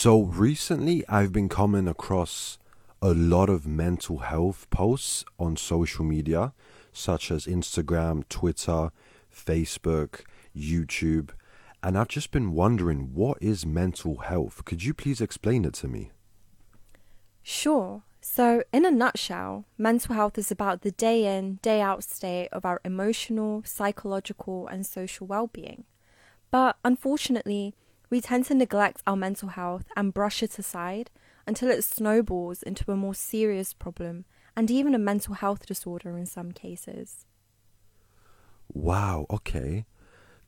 So recently, I've been coming across a lot of mental health posts on social media, such as Instagram, Twitter, Facebook, YouTube, and I've just been wondering what is mental health? Could you please explain it to me? Sure. So, in a nutshell, mental health is about the day in, day out state of our emotional, psychological, and social well being. But unfortunately, we tend to neglect our mental health and brush it aside until it snowballs into a more serious problem and even a mental health disorder in some cases. Wow, okay.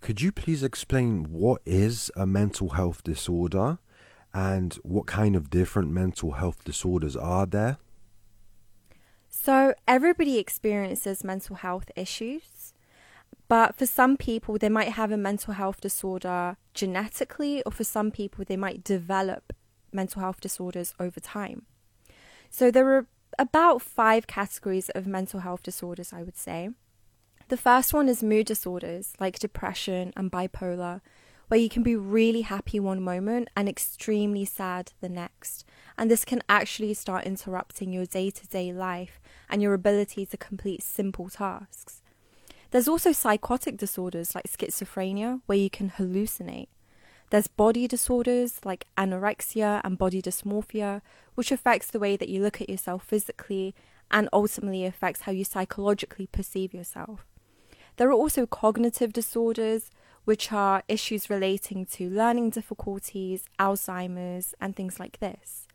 Could you please explain what is a mental health disorder and what kind of different mental health disorders are there? So, everybody experiences mental health issues, but for some people, they might have a mental health disorder genetically, or for some people, they might develop mental health disorders over time. So, there are about five categories of mental health disorders, I would say. The first one is mood disorders like depression and bipolar, where you can be really happy one moment and extremely sad the next. And this can actually start interrupting your day to day life and your ability to complete simple tasks. There's also psychotic disorders like schizophrenia, where you can hallucinate. There's body disorders like anorexia and body dysmorphia, which affects the way that you look at yourself physically and ultimately affects how you psychologically perceive yourself. There are also cognitive disorders, which are issues relating to learning difficulties, Alzheimer's, and things like this.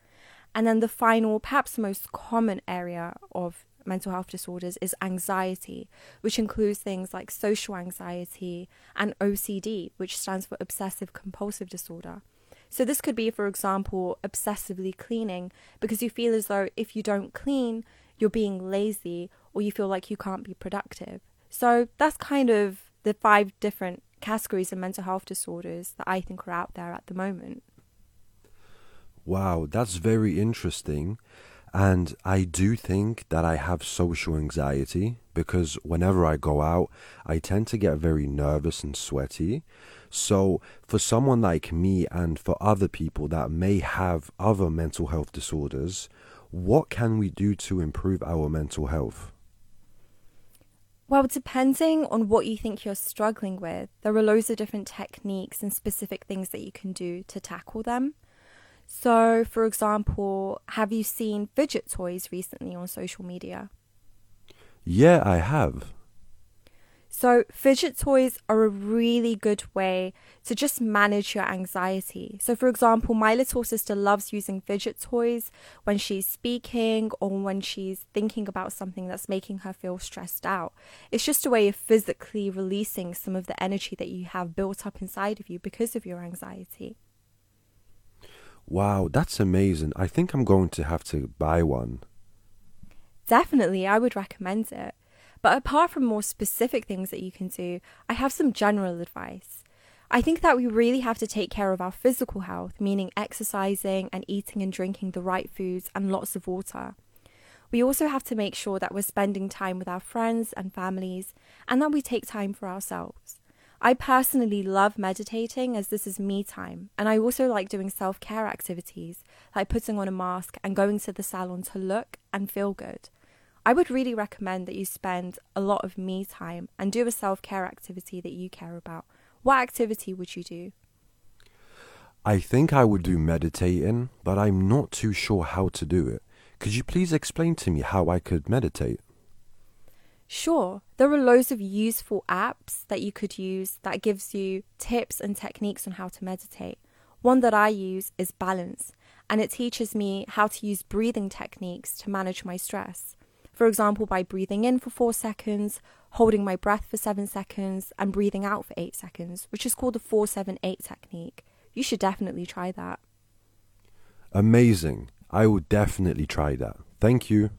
And then the final, perhaps most common area of mental health disorders is anxiety, which includes things like social anxiety and OCD, which stands for obsessive compulsive disorder. So, this could be, for example, obsessively cleaning because you feel as though if you don't clean, you're being lazy or you feel like you can't be productive. So that's kind of the five different categories of mental health disorders that I think are out there at the moment. Wow, that's very interesting. And I do think that I have social anxiety because whenever I go out, I tend to get very nervous and sweaty. So, for someone like me and for other people that may have other mental health disorders, what can we do to improve our mental health? Well, depending on what you think you're struggling with, there are loads of different techniques and specific things that you can do to tackle them. So, for example, have you seen fidget toys recently on social media? Yeah, I have. So, fidget toys are a really good way to just manage your anxiety. So, for example, my little sister loves using fidget toys when she's speaking or when she's thinking about something that's making her feel stressed out. It's just a way of physically releasing some of the energy that you have built up inside of you because of your anxiety. Wow, that's amazing. I think I'm going to have to buy one. Definitely, I would recommend it. But apart from more specific things that you can do, I have some general advice. I think that we really have to take care of our physical health, meaning exercising and eating and drinking the right foods and lots of water. We also have to make sure that we're spending time with our friends and families and that we take time for ourselves. I personally love meditating as this is me time, and I also like doing self care activities like putting on a mask and going to the salon to look and feel good. I would really recommend that you spend a lot of me time and do a self care activity that you care about. What activity would you do? I think I would do meditating, but I'm not too sure how to do it. Could you please explain to me how I could meditate? Sure, there are loads of useful apps that you could use that gives you tips and techniques on how to meditate. One that I use is Balance, and it teaches me how to use breathing techniques to manage my stress. For example, by breathing in for four seconds, holding my breath for seven seconds, and breathing out for eight seconds, which is called the 478 technique. You should definitely try that. Amazing. I will definitely try that. Thank you.